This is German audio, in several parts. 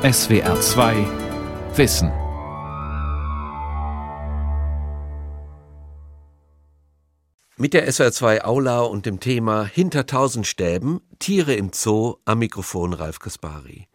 SWR 2 Wissen. Mit der SWR2 Aula und dem Thema Hinter tausend Stäben Tiere im Zoo am Mikrofon Ralf Kaspari.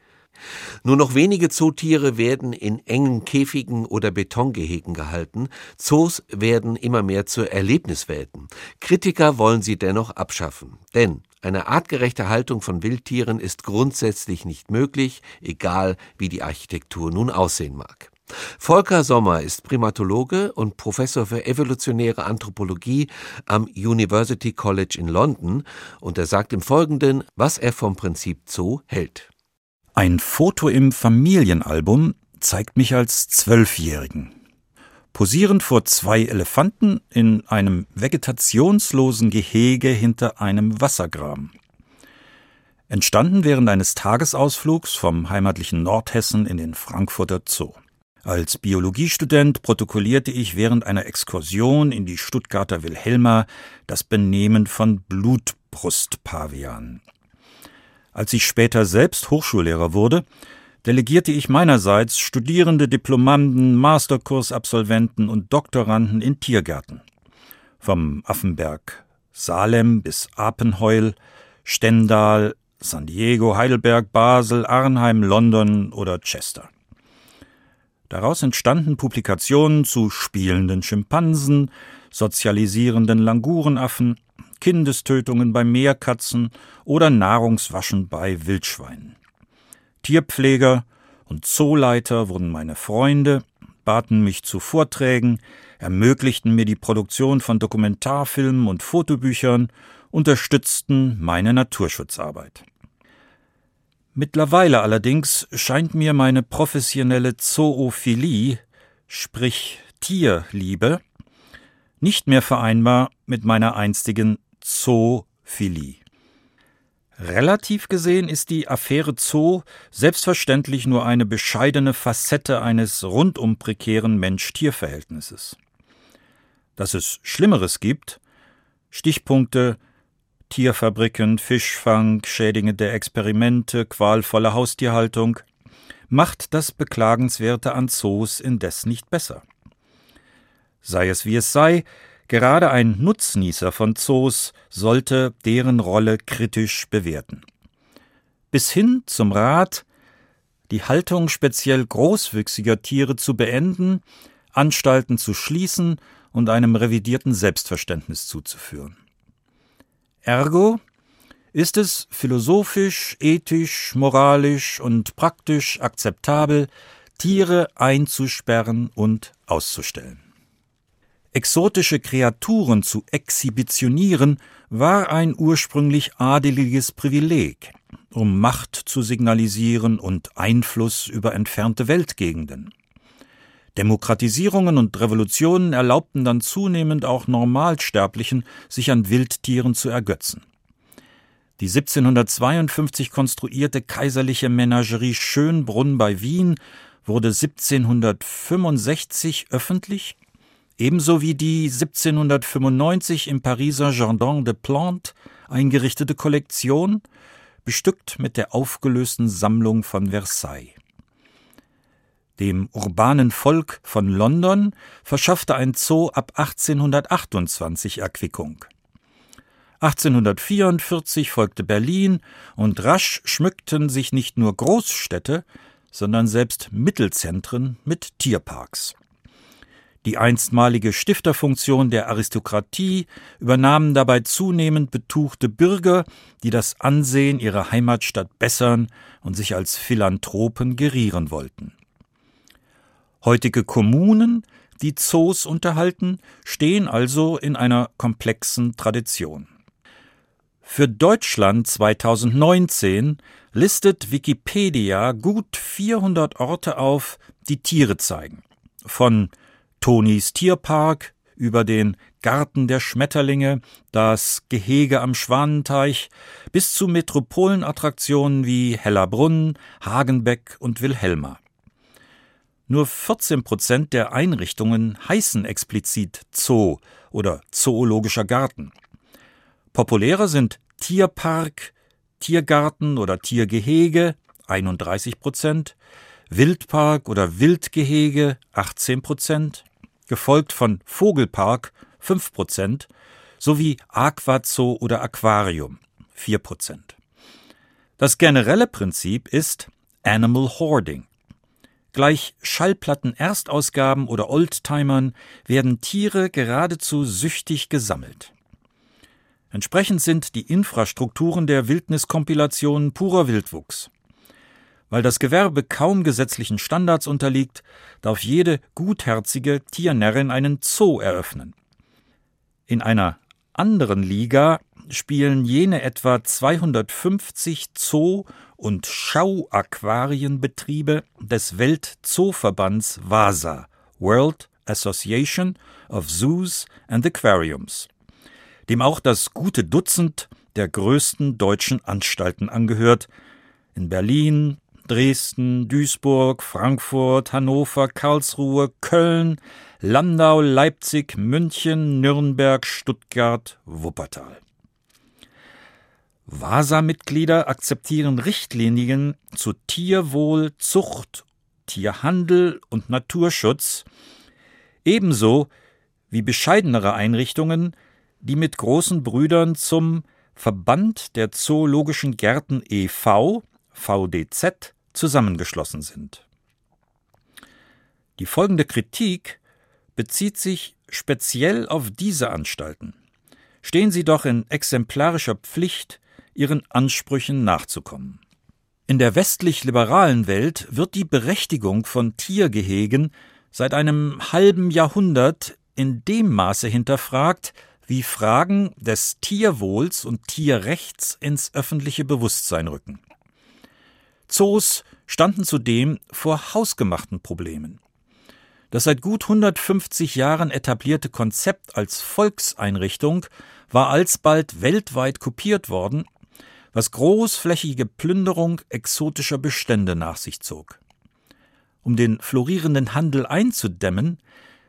Nur noch wenige Zootiere werden in engen Käfigen oder Betongehegen gehalten. Zoos werden immer mehr zu Erlebniswelten. Kritiker wollen sie dennoch abschaffen. Denn eine artgerechte Haltung von Wildtieren ist grundsätzlich nicht möglich, egal wie die Architektur nun aussehen mag. Volker Sommer ist Primatologe und Professor für evolutionäre Anthropologie am University College in London und er sagt im Folgenden, was er vom Prinzip Zoo hält. Ein Foto im Familienalbum zeigt mich als Zwölfjährigen. Posierend vor zwei Elefanten in einem vegetationslosen Gehege hinter einem Wassergraben. Entstanden während eines Tagesausflugs vom heimatlichen Nordhessen in den Frankfurter Zoo. Als Biologiestudent protokollierte ich während einer Exkursion in die Stuttgarter Wilhelma das Benehmen von Blutbrustpavianen. Als ich später selbst Hochschullehrer wurde, delegierte ich meinerseits Studierende, Diplomanden, Masterkursabsolventen und Doktoranden in Tiergärten. Vom Affenberg Salem bis Apenheul, Stendal, San Diego, Heidelberg, Basel, Arnheim, London oder Chester. Daraus entstanden Publikationen zu spielenden Schimpansen, sozialisierenden Langurenaffen, Kindestötungen bei Meerkatzen oder Nahrungswaschen bei Wildschweinen. Tierpfleger und Zooleiter wurden meine Freunde, baten mich zu Vorträgen, ermöglichten mir die Produktion von Dokumentarfilmen und Fotobüchern, unterstützten meine Naturschutzarbeit. Mittlerweile allerdings scheint mir meine professionelle Zoophilie, sprich Tierliebe, nicht mehr vereinbar mit meiner einstigen Zoophilie. Relativ gesehen ist die Affäre Zoo selbstverständlich nur eine bescheidene Facette eines rundum prekären Mensch-Tier-Verhältnisses. Dass es Schlimmeres gibt, Stichpunkte Tierfabriken, Fischfang, schädigende Experimente, qualvolle Haustierhaltung, macht das Beklagenswerte an Zoos indes nicht besser. Sei es wie es sei, gerade ein Nutznießer von Zoos sollte deren Rolle kritisch bewerten. Bis hin zum Rat, die Haltung speziell großwüchsiger Tiere zu beenden, Anstalten zu schließen und einem revidierten Selbstverständnis zuzuführen. Ergo ist es philosophisch, ethisch, moralisch und praktisch akzeptabel, Tiere einzusperren und auszustellen. Exotische Kreaturen zu exhibitionieren war ein ursprünglich adeliges Privileg, um Macht zu signalisieren und Einfluss über entfernte Weltgegenden. Demokratisierungen und Revolutionen erlaubten dann zunehmend auch Normalsterblichen, sich an Wildtieren zu ergötzen. Die 1752 konstruierte kaiserliche Menagerie Schönbrunn bei Wien wurde 1765 öffentlich, ebenso wie die 1795 im Pariser Jardin des Plantes eingerichtete Kollektion, bestückt mit der aufgelösten Sammlung von Versailles. Dem urbanen Volk von London verschaffte ein Zoo ab 1828 Erquickung. 1844 folgte Berlin und rasch schmückten sich nicht nur Großstädte, sondern selbst Mittelzentren mit Tierparks. Die einstmalige Stifterfunktion der Aristokratie übernahmen dabei zunehmend betuchte Bürger, die das Ansehen ihrer Heimatstadt bessern und sich als Philanthropen gerieren wollten. Heutige Kommunen, die Zoos unterhalten, stehen also in einer komplexen Tradition. Für Deutschland 2019 listet Wikipedia gut 400 Orte auf, die Tiere zeigen. Von Tonis Tierpark über den Garten der Schmetterlinge, das Gehege am Schwanenteich bis zu Metropolenattraktionen wie Hellerbrunn, Hagenbeck und Wilhelma. Nur 14 Prozent der Einrichtungen heißen explizit Zoo oder Zoologischer Garten. Populärer sind Tierpark, Tiergarten oder Tiergehege, 31 Prozent, Wildpark oder Wildgehege 18 Prozent, gefolgt von Vogelpark 5 Prozent sowie Aquazoo oder Aquarium 4 Prozent. Das generelle Prinzip ist Animal Hoarding. Gleich Schallplatten-Erstausgaben oder Oldtimern werden Tiere geradezu süchtig gesammelt. Entsprechend sind die Infrastrukturen der Wildniskompilationen purer Wildwuchs. Weil das Gewerbe kaum gesetzlichen Standards unterliegt, darf jede gutherzige Tiernärrin einen Zoo eröffnen. In einer anderen Liga spielen jene etwa 250 Zoo- und Schauaquarienbetriebe des Weltzooverbands WASA World Association of Zoos and Aquariums, dem auch das gute Dutzend der größten deutschen Anstalten angehört, in Berlin, Dresden, Duisburg, Frankfurt, Hannover, Karlsruhe, Köln, Landau, Leipzig, München, Nürnberg, Stuttgart, Wuppertal. VASA-Mitglieder akzeptieren Richtlinien zu Tierwohl, Zucht, Tierhandel und Naturschutz, ebenso wie bescheidenere Einrichtungen, die mit großen Brüdern zum Verband der Zoologischen Gärten e.V. VDZ zusammengeschlossen sind. Die folgende Kritik bezieht sich speziell auf diese Anstalten. Stehen sie doch in exemplarischer Pflicht, ihren Ansprüchen nachzukommen. In der westlich-liberalen Welt wird die Berechtigung von Tiergehegen seit einem halben Jahrhundert in dem Maße hinterfragt, wie Fragen des Tierwohls und Tierrechts ins öffentliche Bewusstsein rücken. Zoos standen zudem vor hausgemachten Problemen. Das seit gut 150 Jahren etablierte Konzept als Volkseinrichtung war alsbald weltweit kopiert worden was großflächige Plünderung exotischer Bestände nach sich zog. Um den florierenden Handel einzudämmen,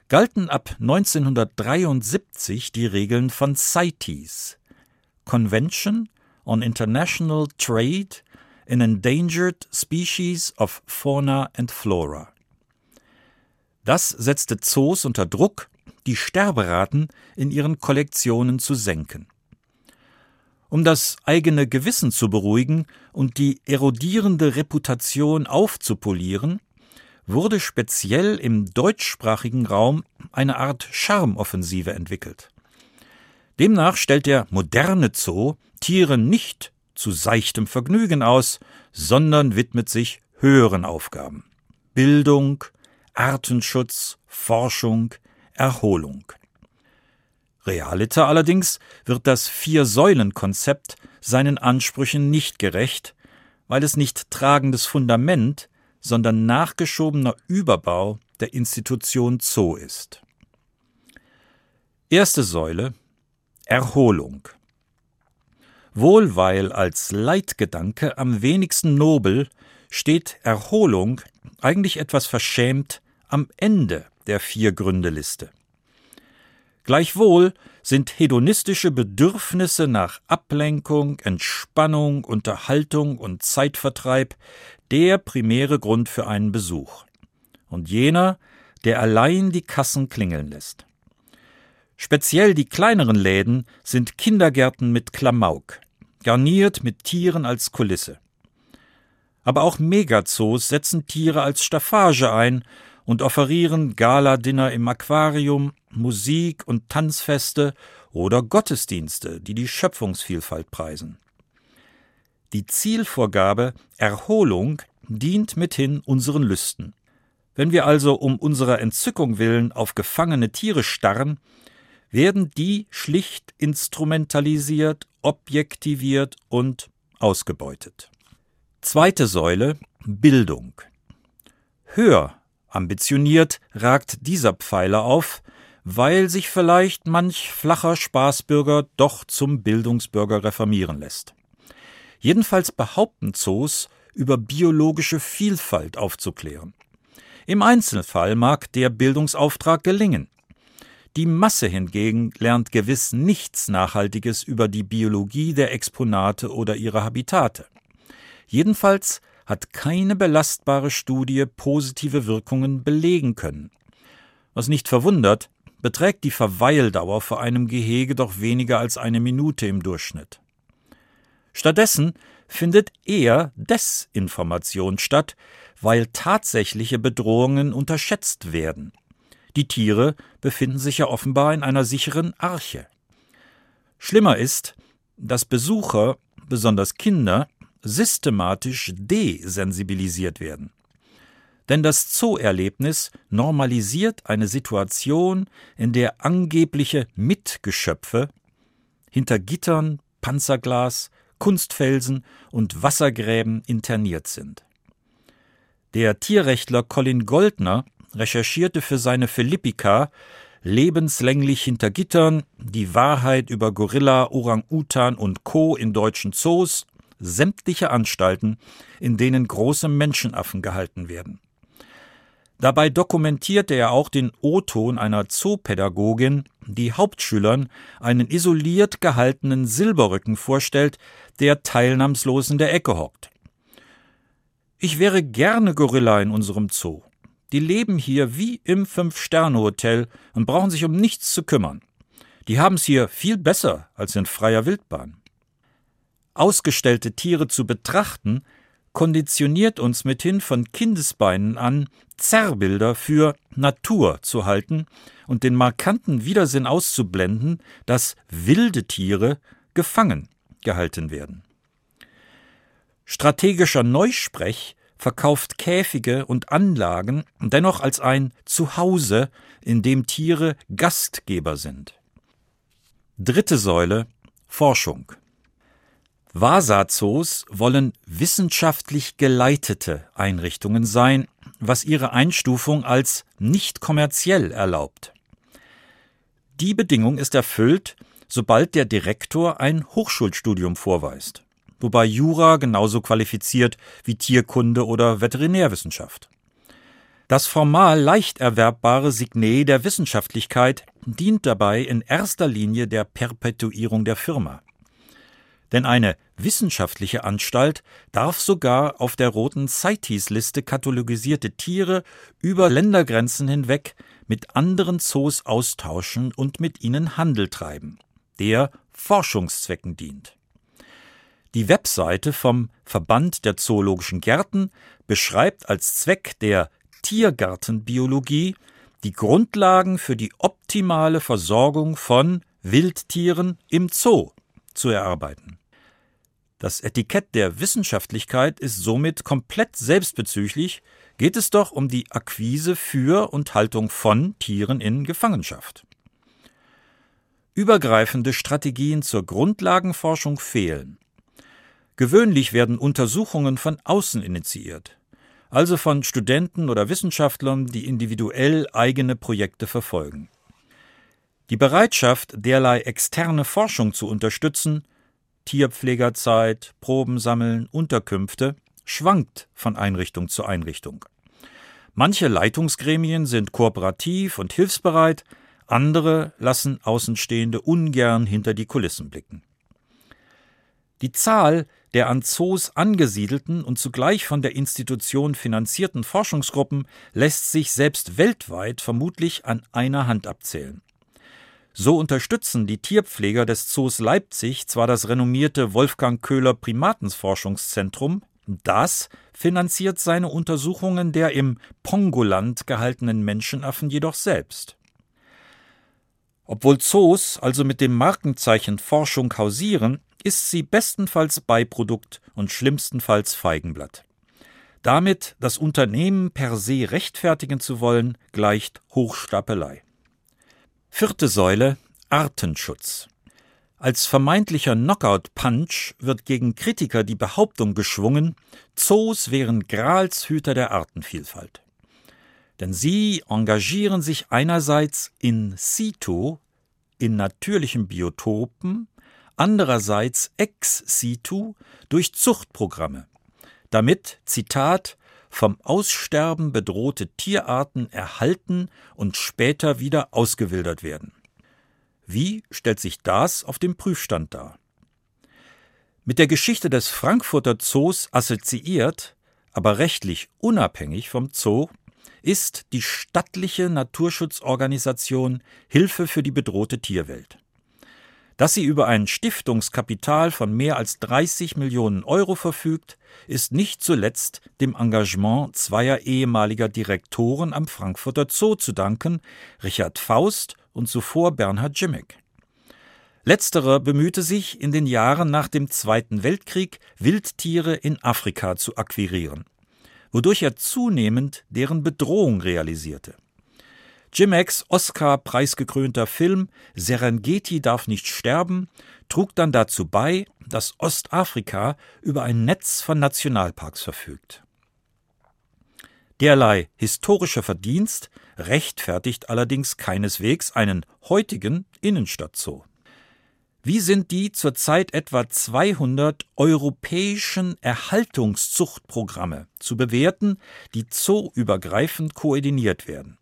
galten ab 1973 die Regeln von CITES Convention on International Trade in Endangered Species of Fauna and Flora. Das setzte Zoos unter Druck, die Sterberaten in ihren Kollektionen zu senken. Um das eigene Gewissen zu beruhigen und die erodierende Reputation aufzupolieren, wurde speziell im deutschsprachigen Raum eine Art Charmoffensive entwickelt. Demnach stellt der moderne Zoo Tiere nicht zu seichtem Vergnügen aus, sondern widmet sich höheren Aufgaben Bildung, Artenschutz, Forschung, Erholung. Realiter allerdings wird das Vier-Säulen-Konzept seinen Ansprüchen nicht gerecht, weil es nicht tragendes Fundament, sondern nachgeschobener Überbau der Institution Zoo ist. Erste Säule Erholung. Wohl weil als Leitgedanke am wenigsten nobel steht Erholung eigentlich etwas verschämt am Ende der Vier-Gründe-Liste. Gleichwohl sind hedonistische Bedürfnisse nach Ablenkung, Entspannung, Unterhaltung und Zeitvertreib der primäre Grund für einen Besuch. Und jener, der allein die Kassen klingeln lässt. Speziell die kleineren Läden sind Kindergärten mit Klamauk, garniert mit Tieren als Kulisse. Aber auch Megazoos setzen Tiere als Staffage ein und offerieren Galadinner im Aquarium, Musik- und Tanzfeste oder Gottesdienste, die die Schöpfungsvielfalt preisen. Die Zielvorgabe Erholung dient mithin unseren Lüsten. Wenn wir also um unserer Entzückung willen auf gefangene Tiere starren, werden die schlicht instrumentalisiert, objektiviert und ausgebeutet. Zweite Säule Bildung. Höher Ambitioniert ragt dieser Pfeiler auf, weil sich vielleicht manch flacher Spaßbürger doch zum Bildungsbürger reformieren lässt. Jedenfalls behaupten Zoos, über biologische Vielfalt aufzuklären. Im Einzelfall mag der Bildungsauftrag gelingen. Die Masse hingegen lernt gewiss nichts Nachhaltiges über die Biologie der Exponate oder ihrer Habitate. Jedenfalls hat keine belastbare Studie positive Wirkungen belegen können. Was nicht verwundert, beträgt die Verweildauer vor einem Gehege doch weniger als eine Minute im Durchschnitt. Stattdessen findet eher Desinformation statt, weil tatsächliche Bedrohungen unterschätzt werden. Die Tiere befinden sich ja offenbar in einer sicheren Arche. Schlimmer ist, dass Besucher, besonders Kinder, systematisch desensibilisiert werden. Denn das Zooerlebnis normalisiert eine Situation, in der angebliche Mitgeschöpfe hinter Gittern, Panzerglas, Kunstfelsen und Wassergräben interniert sind. Der Tierrechtler Colin Goldner recherchierte für seine Philippika lebenslänglich hinter Gittern die Wahrheit über Gorilla, Orang-Utan und Co. in deutschen Zoos, sämtliche Anstalten, in denen große Menschenaffen gehalten werden. Dabei dokumentierte er auch den O-Ton einer Zoopädagogin, die Hauptschülern einen isoliert gehaltenen Silberrücken vorstellt, der teilnahmslos in der Ecke hockt. Ich wäre gerne Gorilla in unserem Zoo. Die leben hier wie im Fünf-Sterne-Hotel und brauchen sich um nichts zu kümmern. Die haben's hier viel besser als in freier Wildbahn. Ausgestellte Tiere zu betrachten, konditioniert uns mithin von Kindesbeinen an, Zerrbilder für Natur zu halten und den markanten Widersinn auszublenden, dass wilde Tiere gefangen gehalten werden. Strategischer Neusprech verkauft Käfige und Anlagen dennoch als ein Zuhause, in dem Tiere Gastgeber sind. Dritte Säule Forschung. Vasa-Zoos wollen wissenschaftlich geleitete Einrichtungen sein, was ihre Einstufung als nicht kommerziell erlaubt. Die Bedingung ist erfüllt, sobald der Direktor ein Hochschulstudium vorweist, wobei Jura genauso qualifiziert wie Tierkunde oder Veterinärwissenschaft. Das formal leicht erwerbbare Signet der Wissenschaftlichkeit dient dabei in erster Linie der Perpetuierung der Firma. Denn eine wissenschaftliche Anstalt darf sogar auf der roten CITES-Liste katalogisierte Tiere über Ländergrenzen hinweg mit anderen Zoos austauschen und mit ihnen Handel treiben, der Forschungszwecken dient. Die Webseite vom Verband der Zoologischen Gärten beschreibt als Zweck der Tiergartenbiologie die Grundlagen für die optimale Versorgung von Wildtieren im Zoo zu erarbeiten. Das Etikett der Wissenschaftlichkeit ist somit komplett selbstbezüglich, geht es doch um die Akquise für und Haltung von Tieren in Gefangenschaft. Übergreifende Strategien zur Grundlagenforschung fehlen. Gewöhnlich werden Untersuchungen von außen initiiert, also von Studenten oder Wissenschaftlern, die individuell eigene Projekte verfolgen. Die Bereitschaft, derlei externe Forschung zu unterstützen, Tierpflegerzeit, Proben sammeln, Unterkünfte, schwankt von Einrichtung zu Einrichtung. Manche Leitungsgremien sind kooperativ und hilfsbereit, andere lassen Außenstehende ungern hinter die Kulissen blicken. Die Zahl der an Zoos angesiedelten und zugleich von der Institution finanzierten Forschungsgruppen lässt sich selbst weltweit vermutlich an einer Hand abzählen. So unterstützen die Tierpfleger des Zoos Leipzig zwar das renommierte Wolfgang Köhler Primatensforschungszentrum, das finanziert seine Untersuchungen der im Pongoland gehaltenen Menschenaffen jedoch selbst. Obwohl Zoos also mit dem Markenzeichen Forschung hausieren, ist sie bestenfalls Beiprodukt und schlimmstenfalls Feigenblatt. Damit das Unternehmen per se rechtfertigen zu wollen, gleicht Hochstapelei. Vierte Säule Artenschutz. Als vermeintlicher Knockout-Punch wird gegen Kritiker die Behauptung geschwungen, Zoos wären Gralshüter der Artenvielfalt. Denn sie engagieren sich einerseits in situ, in natürlichen Biotopen, andererseits ex situ durch Zuchtprogramme, damit, Zitat, vom Aussterben bedrohte Tierarten erhalten und später wieder ausgewildert werden. Wie stellt sich das auf dem Prüfstand dar? Mit der Geschichte des Frankfurter Zoos assoziiert aber rechtlich unabhängig vom Zoo, ist die stattliche Naturschutzorganisation Hilfe für die bedrohte Tierwelt. Dass sie über ein Stiftungskapital von mehr als 30 Millionen Euro verfügt, ist nicht zuletzt dem Engagement zweier ehemaliger Direktoren am Frankfurter Zoo zu danken, Richard Faust und zuvor Bernhard Jimmick. Letzterer bemühte sich in den Jahren nach dem Zweiten Weltkrieg, Wildtiere in Afrika zu akquirieren, wodurch er zunehmend deren Bedrohung realisierte. Jimex Oscar-preisgekrönter Film Serengeti darf nicht sterben trug dann dazu bei, dass Ostafrika über ein Netz von Nationalparks verfügt. Derlei historischer Verdienst rechtfertigt allerdings keineswegs einen heutigen Innenstadtzoo. Wie sind die zurzeit etwa 200 europäischen Erhaltungszuchtprogramme zu bewerten, die zooübergreifend koordiniert werden?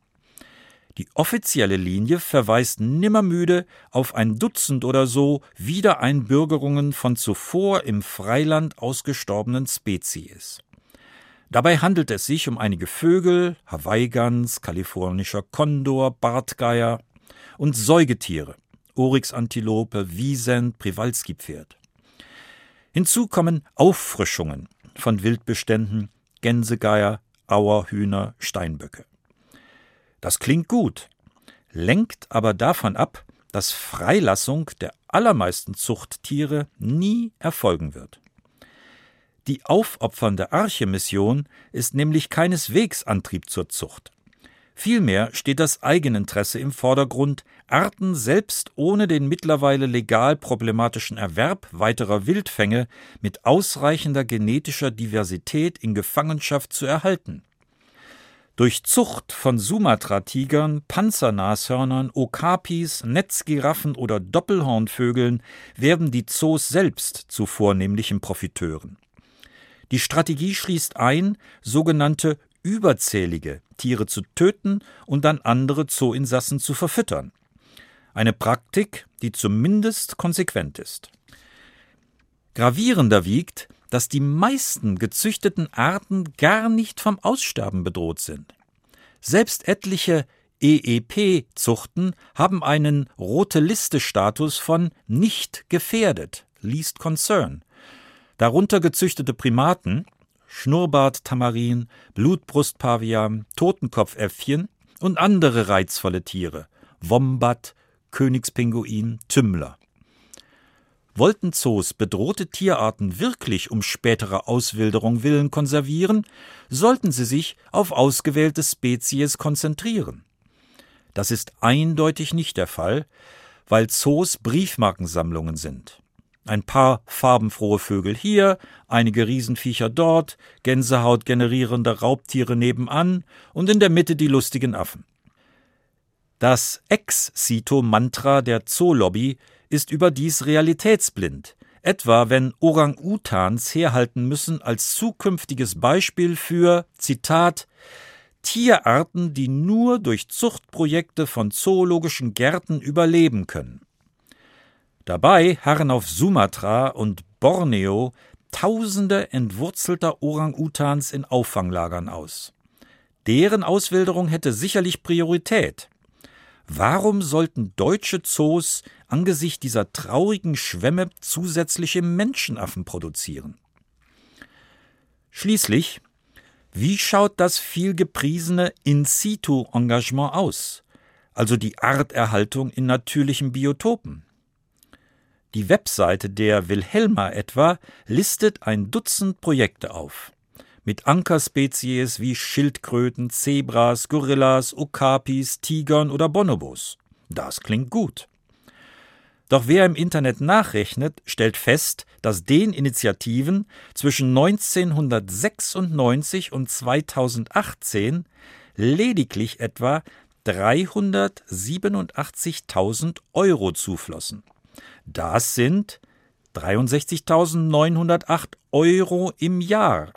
Die offizielle Linie verweist nimmermüde auf ein Dutzend oder so Wiedereinbürgerungen von zuvor im Freiland ausgestorbenen Spezies. Dabei handelt es sich um einige Vögel, Hawaii-Gans, kalifornischer Kondor, Bartgeier und Säugetiere, Oryx-Antilope, Wiesent, Priwalski-Pferd. Hinzu kommen Auffrischungen von Wildbeständen, Gänsegeier, Auerhühner, Steinböcke. Das klingt gut, lenkt aber davon ab, dass Freilassung der allermeisten Zuchttiere nie erfolgen wird. Die aufopfernde Arche-Mission ist nämlich keineswegs Antrieb zur Zucht. Vielmehr steht das Eigeninteresse im Vordergrund, Arten selbst ohne den mittlerweile legal problematischen Erwerb weiterer Wildfänge mit ausreichender genetischer Diversität in Gefangenschaft zu erhalten. Durch Zucht von Sumatra-Tigern, Panzernashörnern, Okapis, Netzgiraffen oder Doppelhornvögeln werden die Zoos selbst zu vornehmlichen Profiteuren. Die Strategie schließt ein, sogenannte überzählige Tiere zu töten und dann andere Zooinsassen zu verfüttern. Eine Praktik, die zumindest konsequent ist. Gravierender wiegt, dass die meisten gezüchteten Arten gar nicht vom Aussterben bedroht sind. Selbst etliche EEP-Zuchten haben einen rote Liste-Status von nicht gefährdet, least concern. Darunter gezüchtete Primaten, Schnurrbart-Tamarin, Blutbrustpavian, Totenkopfäffchen und andere reizvolle Tiere, Wombat, Königspinguin, Tümmler. Wollten Zoos bedrohte Tierarten wirklich um späterer Auswilderung willen konservieren, sollten sie sich auf ausgewählte Spezies konzentrieren. Das ist eindeutig nicht der Fall, weil Zoos Briefmarkensammlungen sind. Ein paar farbenfrohe Vögel hier, einige Riesenviecher dort, Gänsehaut generierende Raubtiere nebenan und in der Mitte die lustigen Affen. Das Ex-Cito-Mantra der Zoolobby ist überdies realitätsblind, etwa wenn Orang-Utans herhalten müssen als zukünftiges Beispiel für, Zitat, Tierarten, die nur durch Zuchtprojekte von zoologischen Gärten überleben können. Dabei harren auf Sumatra und Borneo Tausende entwurzelter Orang-Utans in Auffanglagern aus. Deren Auswilderung hätte sicherlich Priorität. Warum sollten deutsche Zoos angesichts dieser traurigen Schwämme zusätzliche Menschenaffen produzieren? Schließlich, wie schaut das viel gepriesene In-situ-Engagement aus, also die Arterhaltung in natürlichen Biotopen? Die Webseite der Wilhelma etwa listet ein Dutzend Projekte auf mit Ankerspezies wie Schildkröten, Zebras, Gorillas, Okapis, Tigern oder Bonobos. Das klingt gut. Doch wer im Internet nachrechnet, stellt fest, dass den Initiativen zwischen 1996 und 2018 lediglich etwa 387.000 Euro zuflossen. Das sind 63.908 Euro im Jahr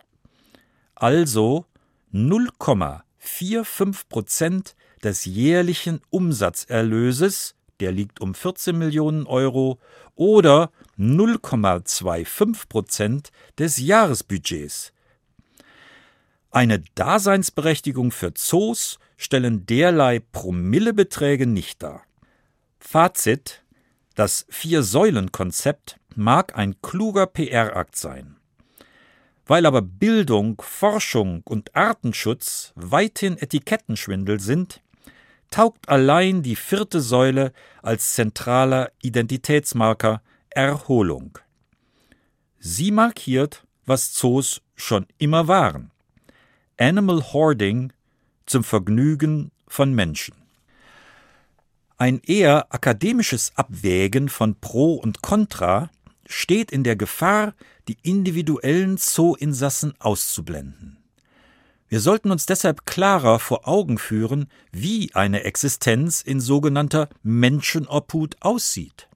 also 0,45 Prozent des jährlichen Umsatzerlöses, der liegt um 14 Millionen Euro, oder 0,25 Prozent des Jahresbudgets. Eine Daseinsberechtigung für Zoos stellen derlei Promillebeträge nicht dar. Fazit Das Vier-Säulen-Konzept mag ein kluger PR-Akt sein. Weil aber Bildung, Forschung und Artenschutz weithin Etikettenschwindel sind, taugt allein die vierte Säule als zentraler Identitätsmarker Erholung. Sie markiert, was Zoos schon immer waren. Animal Hoarding zum Vergnügen von Menschen. Ein eher akademisches Abwägen von Pro und Contra steht in der Gefahr, die individuellen Zooinsassen auszublenden. Wir sollten uns deshalb klarer vor Augen führen, wie eine Existenz in sogenannter Menschenobhut aussieht.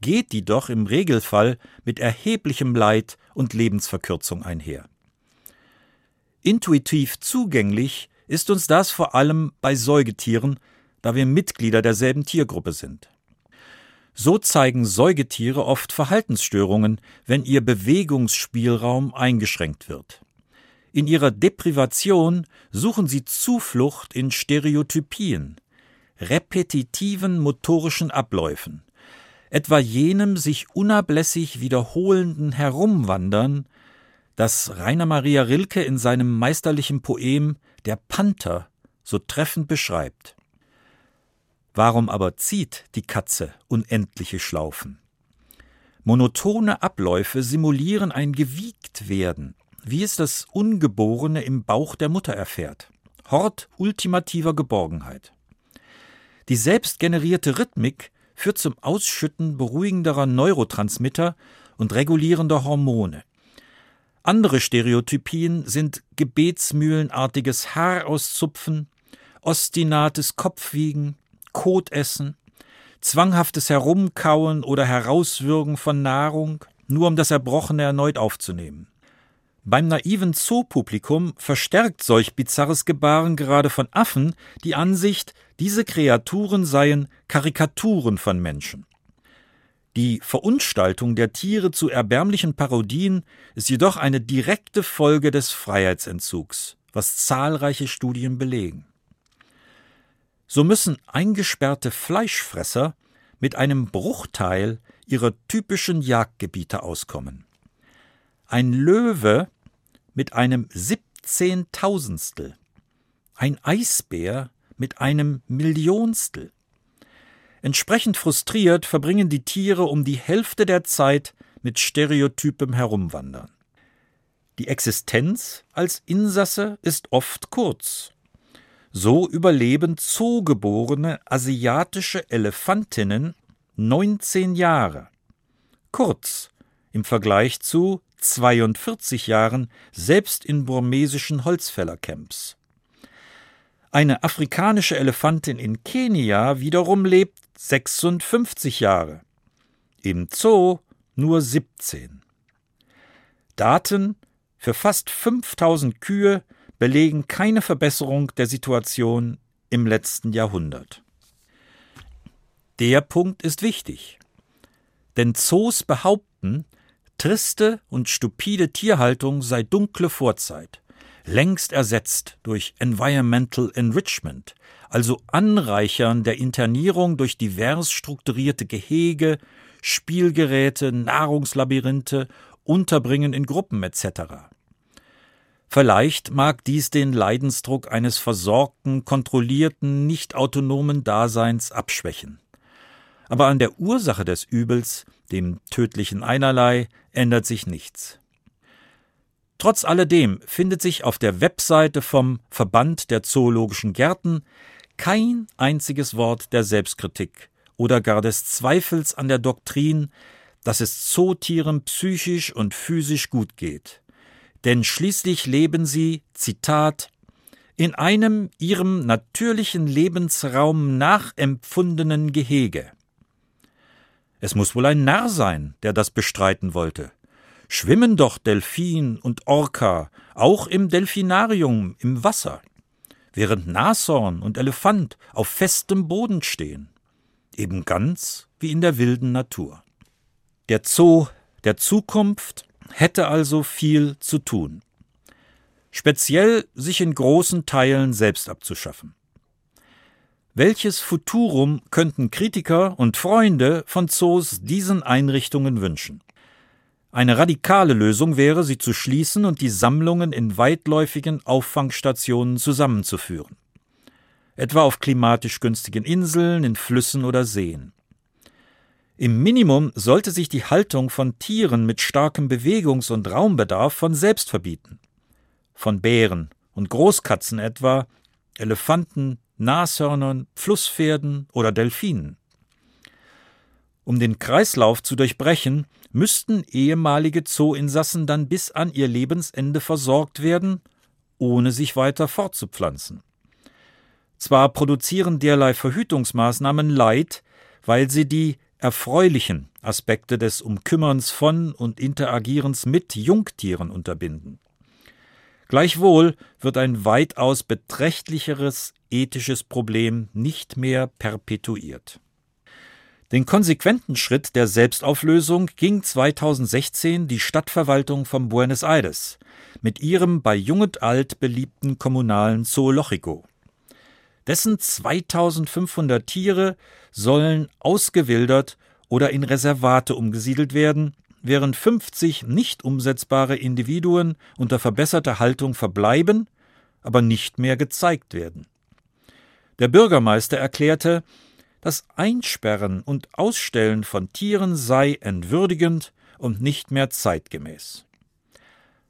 Geht die doch im Regelfall mit erheblichem Leid und Lebensverkürzung einher. Intuitiv zugänglich ist uns das vor allem bei Säugetieren, da wir Mitglieder derselben Tiergruppe sind. So zeigen Säugetiere oft Verhaltensstörungen, wenn ihr Bewegungsspielraum eingeschränkt wird. In ihrer Deprivation suchen sie Zuflucht in Stereotypien, repetitiven motorischen Abläufen, etwa jenem sich unablässig wiederholenden Herumwandern, das Rainer Maria Rilke in seinem meisterlichen Poem Der Panther so treffend beschreibt. Warum aber zieht die Katze unendliche Schlaufen? Monotone Abläufe simulieren ein Gewiegtwerden, wie es das Ungeborene im Bauch der Mutter erfährt. Hort ultimativer Geborgenheit. Die selbstgenerierte Rhythmik führt zum Ausschütten beruhigenderer Neurotransmitter und regulierender Hormone. Andere Stereotypien sind gebetsmühlenartiges Haarauszupfen, ostinates Kopfwiegen, Kotessen, zwanghaftes Herumkauen oder Herauswürgen von Nahrung, nur um das Erbrochene erneut aufzunehmen. Beim naiven Zoopublikum verstärkt solch bizarres Gebaren gerade von Affen die Ansicht, diese Kreaturen seien Karikaturen von Menschen. Die Verunstaltung der Tiere zu erbärmlichen Parodien ist jedoch eine direkte Folge des Freiheitsentzugs, was zahlreiche Studien belegen. So müssen eingesperrte Fleischfresser mit einem Bruchteil ihrer typischen Jagdgebiete auskommen. Ein Löwe mit einem Siebzehntausendstel, ein Eisbär mit einem Millionstel. Entsprechend frustriert verbringen die Tiere um die Hälfte der Zeit mit stereotypem Herumwandern. Die Existenz als Insasse ist oft kurz so überleben zoogeborene asiatische Elefantinnen 19 Jahre. Kurz im Vergleich zu 42 Jahren selbst in burmesischen Holzfällercamps. Eine afrikanische Elefantin in Kenia wiederum lebt 56 Jahre. Im Zoo nur 17. Daten für fast 5000 Kühe belegen keine Verbesserung der Situation im letzten Jahrhundert. Der Punkt ist wichtig. Denn Zoos behaupten, triste und stupide Tierhaltung sei dunkle Vorzeit, längst ersetzt durch Environmental Enrichment, also Anreichern der Internierung durch divers strukturierte Gehege, Spielgeräte, Nahrungslabyrinthe, Unterbringen in Gruppen etc. Vielleicht mag dies den Leidensdruck eines versorgten, kontrollierten, nicht autonomen Daseins abschwächen. Aber an der Ursache des Übels, dem tödlichen Einerlei, ändert sich nichts. Trotz alledem findet sich auf der Webseite vom Verband der Zoologischen Gärten kein einziges Wort der Selbstkritik oder gar des Zweifels an der Doktrin, dass es Zootieren psychisch und physisch gut geht denn schließlich leben sie, Zitat, in einem ihrem natürlichen Lebensraum nachempfundenen Gehege. Es muss wohl ein Narr sein, der das bestreiten wollte. Schwimmen doch Delfin und Orca auch im Delfinarium im Wasser, während Nashorn und Elefant auf festem Boden stehen, eben ganz wie in der wilden Natur. Der Zoo der Zukunft hätte also viel zu tun. speziell sich in großen Teilen selbst abzuschaffen. Welches Futurum könnten Kritiker und Freunde von Zoos diesen Einrichtungen wünschen? Eine radikale Lösung wäre, sie zu schließen und die Sammlungen in weitläufigen Auffangstationen zusammenzuführen. Etwa auf klimatisch günstigen Inseln, in Flüssen oder Seen. Im Minimum sollte sich die Haltung von Tieren mit starkem Bewegungs- und Raumbedarf von selbst verbieten. Von Bären und Großkatzen etwa, Elefanten, Nashörnern, Flusspferden oder Delfinen. Um den Kreislauf zu durchbrechen, müssten ehemalige Zooinsassen dann bis an ihr Lebensende versorgt werden, ohne sich weiter fortzupflanzen. Zwar produzieren derlei Verhütungsmaßnahmen Leid, weil sie die erfreulichen Aspekte des Umkümmerns von und Interagierens mit Jungtieren unterbinden. Gleichwohl wird ein weitaus beträchtlicheres ethisches Problem nicht mehr perpetuiert. Den konsequenten Schritt der Selbstauflösung ging 2016 die Stadtverwaltung von Buenos Aires mit ihrem bei Jung und Alt beliebten kommunalen Zoologico. Dessen 2500 Tiere sollen ausgewildert oder in Reservate umgesiedelt werden, während 50 nicht umsetzbare Individuen unter verbesserter Haltung verbleiben, aber nicht mehr gezeigt werden. Der Bürgermeister erklärte, das Einsperren und Ausstellen von Tieren sei entwürdigend und nicht mehr zeitgemäß.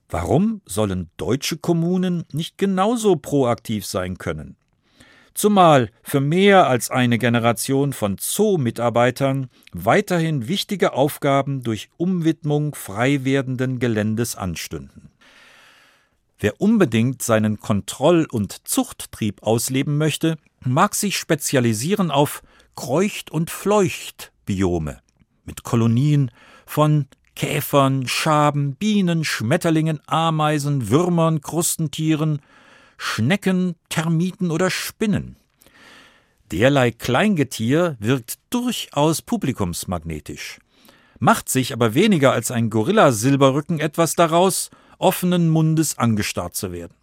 Warum sollen deutsche Kommunen nicht genauso proaktiv sein können? Zumal für mehr als eine Generation von Zoo-Mitarbeitern weiterhin wichtige Aufgaben durch Umwidmung frei werdenden Geländes anstünden. Wer unbedingt seinen Kontroll- und Zuchttrieb ausleben möchte, mag sich spezialisieren auf Kreucht- und Fleuchtbiome mit Kolonien von Käfern, Schaben, Bienen, Schmetterlingen, Ameisen, Würmern, Krustentieren, Schnecken, Termiten oder Spinnen. Derlei Kleingetier wirkt durchaus publikumsmagnetisch, macht sich aber weniger als ein Gorilla-Silberrücken etwas daraus, offenen Mundes angestarrt zu werden.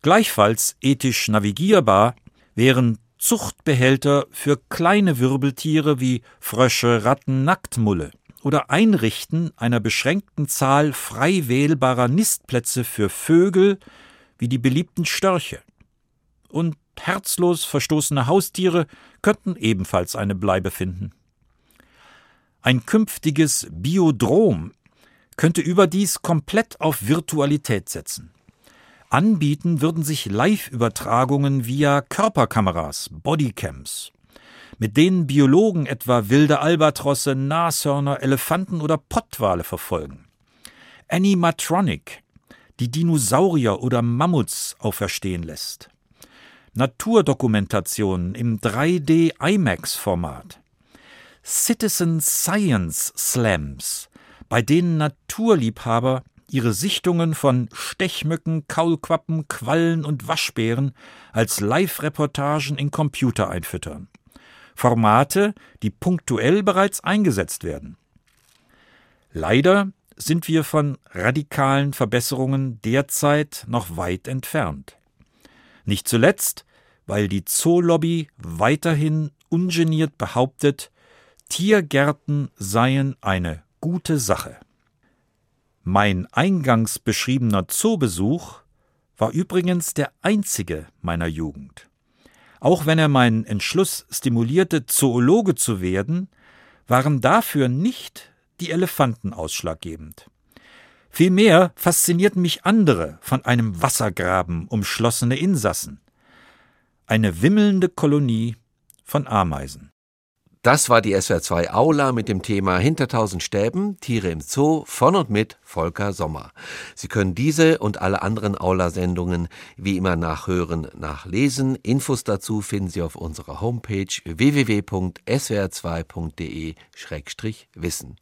Gleichfalls ethisch navigierbar wären Zuchtbehälter für kleine Wirbeltiere wie Frösche, Ratten, Nacktmulle oder Einrichten einer beschränkten Zahl frei wählbarer Nistplätze für Vögel wie die beliebten Störche. Und herzlos verstoßene Haustiere könnten ebenfalls eine Bleibe finden. Ein künftiges Biodrom könnte überdies komplett auf Virtualität setzen. Anbieten würden sich Live-Übertragungen via Körperkameras, Bodycams, mit denen Biologen etwa wilde Albatrosse, Nashörner, Elefanten oder Pottwale verfolgen. Animatronic, die Dinosaurier oder Mammuts auferstehen lässt. Naturdokumentationen im 3D IMAX-Format. Citizen Science Slams, bei denen Naturliebhaber ihre Sichtungen von Stechmücken, Kaulquappen, Quallen und Waschbären als Live-Reportagen in Computer einfüttern. Formate, die punktuell bereits eingesetzt werden. Leider sind wir von radikalen Verbesserungen derzeit noch weit entfernt. Nicht zuletzt, weil die Zoolobby weiterhin ungeniert behauptet, Tiergärten seien eine gute Sache. Mein eingangs beschriebener Zoobesuch war übrigens der einzige meiner Jugend. Auch wenn er meinen Entschluss stimulierte, Zoologe zu werden, waren dafür nicht die Elefanten ausschlaggebend. Vielmehr faszinierten mich andere von einem Wassergraben umschlossene Insassen. Eine wimmelnde Kolonie von Ameisen. Das war die SWR2 Aula mit dem Thema Hinter tausend Stäben, Tiere im Zoo von und mit Volker Sommer. Sie können diese und alle anderen Aula-Sendungen wie immer nachhören, nachlesen. Infos dazu finden Sie auf unserer Homepage www.swr2.de-wissen.